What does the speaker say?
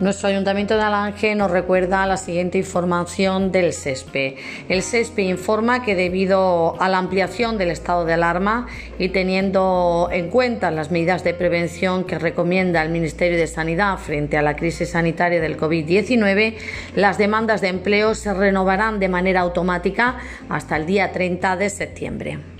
Nuestro Ayuntamiento de Alange nos recuerda la siguiente información del SESPE. El SESPE informa que debido a la ampliación del estado de alarma y teniendo en cuenta las medidas de prevención que recomienda el Ministerio de Sanidad frente a la crisis sanitaria del COVID-19, las demandas de empleo se renovarán de manera automática hasta el día 30 de septiembre.